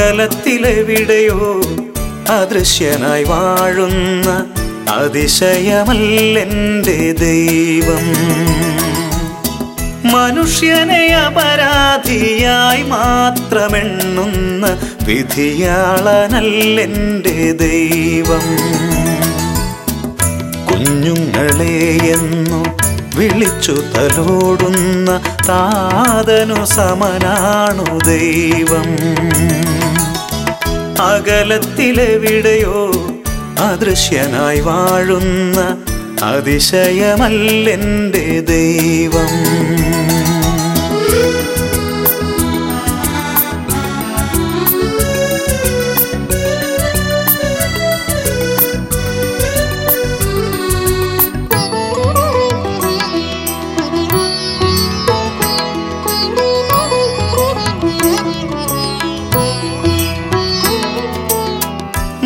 അകലത്തിലെവിടെയോ അദൃശ്യനായി വാഴുന്ന അതിശയമല്ലെന്റെ ദൈവം. മനുഷ്യനെ അപരാധിയായി മാത്രമെണ്ണുന്ന വിധിയാളനല്ലെന്റെ ദൈവം. കുഞ്ഞുങ്ങളെ എന്നു വിളിച്ചു തലോടുന്ന താതനു സമനാണു ദൈവം. അകലത്തിലെവിടെയോ അദൃശ്യനായി വാഴുന്ന അതിശയമല്ലെന്റെ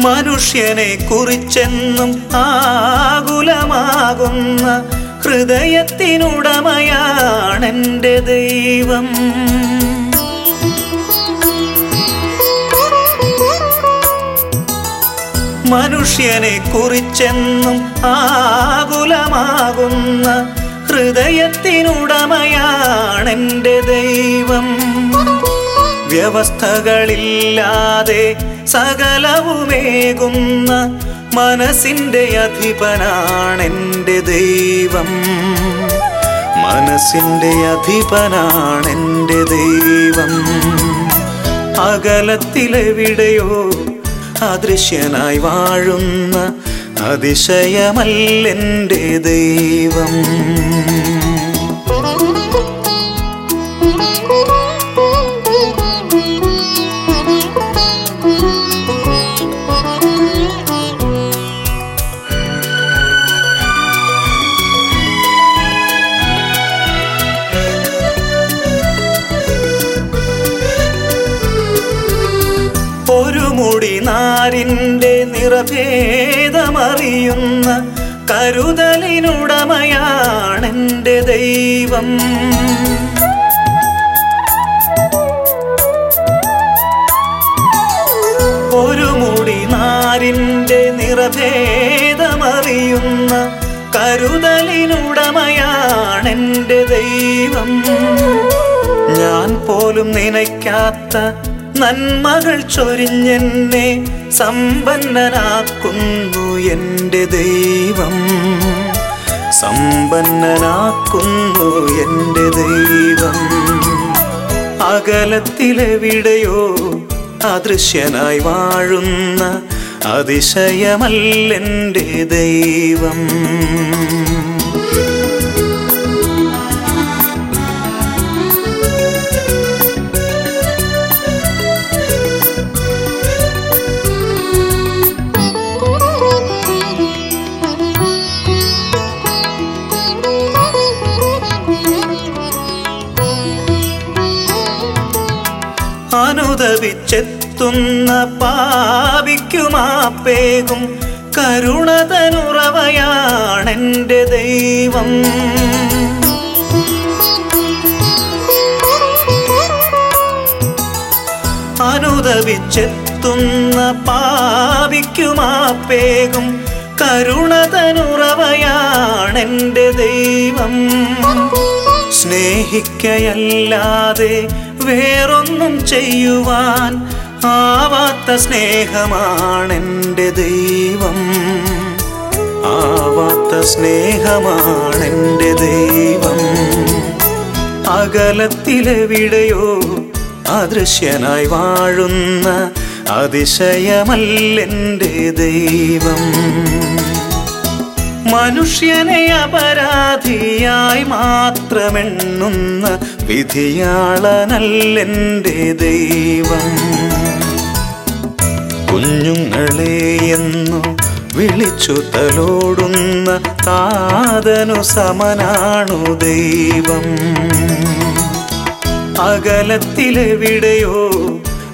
മനുഷ്യനെ കുറിച്ചെന്നും ആകുലമാകുന്ന ഹൃദയത്തിനുടമയാണെന്റെ ദൈവം. മനുഷ്യനെ കുറിച്ചെന്നും ആകുലമാകുന്ന ഹൃദയത്തിനുടമയാണെന്റെ ദൈവം. വ്യവസ്ഥകളില്ലാതെ സകലവുമേകുന്ന മനസ്സിന്റെ അധിപനാണെന്റെ ദൈവം. മനസ്സിന്റെ അധിപനാണെന്റെ ദൈവം. അകലത്തിലെവിടെയോ അദൃശ്യനായി വാഴുന്ന അതിശയമല്ലെന്റെ ദൈവം. മുടി നാരിന്റെ നിറഭേദമറിയുന്ന കരുതലിനുടമയാണെന്റെ ദൈവം. ഒരു മുടി നാരിന്റെ നിറഭേദമറിയുന്ന കരുതലിനുടമയാണെന്റെ ദൈവം. ഞാൻ പോലും നനയ്ക്കാത്ത നന്മകൾ ചൊരിഞ്ഞെന്നെ സമ്പന്നനാക്കുന്നു എന്റെ ദൈവം. സമ്പന്നനാക്കുന്നു എന്റെ ദൈവം. അകലത്തിലെവിടെയോ അദൃശ്യനായി വാഴുന്ന അതിശയമല്ലെന്റെ ദൈവം. അനുദപിച്ചെത്തുന്ന പാപിക്കുമാപ്പേകും കരുണതനുറവയാണെന്റെ ദൈവം. അനുദപിച്ചെത്തുന്ന പാപിക്കുമാപ്പേകും കരുണതനുറവയാണെന്റെ ദൈവം. സ്നേഹിക്കയല്ലാതെ വേറൊന്നും ചെയ്യുവാൻ ആവാത്ത സ്നേഹമാണെന്റെ ദൈവം. ആവാത്ത സ്നേഹമാണെന്റെ ദൈവം. അകലത്തിലെവിടെയോ അദൃശ്യനായി വാഴുന്ന അതിശയമല്ലെന്റെ ദൈവം. മനുഷ്യനെ അപരാധിയായി മാത്രമെണ്ണുന്ന വിധിയാളനല്ലെന്റെ ദൈവം. കുഞ്ഞുങ്ങളെ എന്നു വിളിച്ചു തലോടുന്ന താതനു സമനാണു ദൈവം. അകലത്തിലെവിടെയോ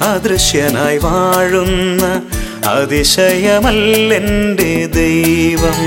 അദൃശ്യനായി വാഴുന്ന അതിശയമല്ലെന്റെ ദൈവം.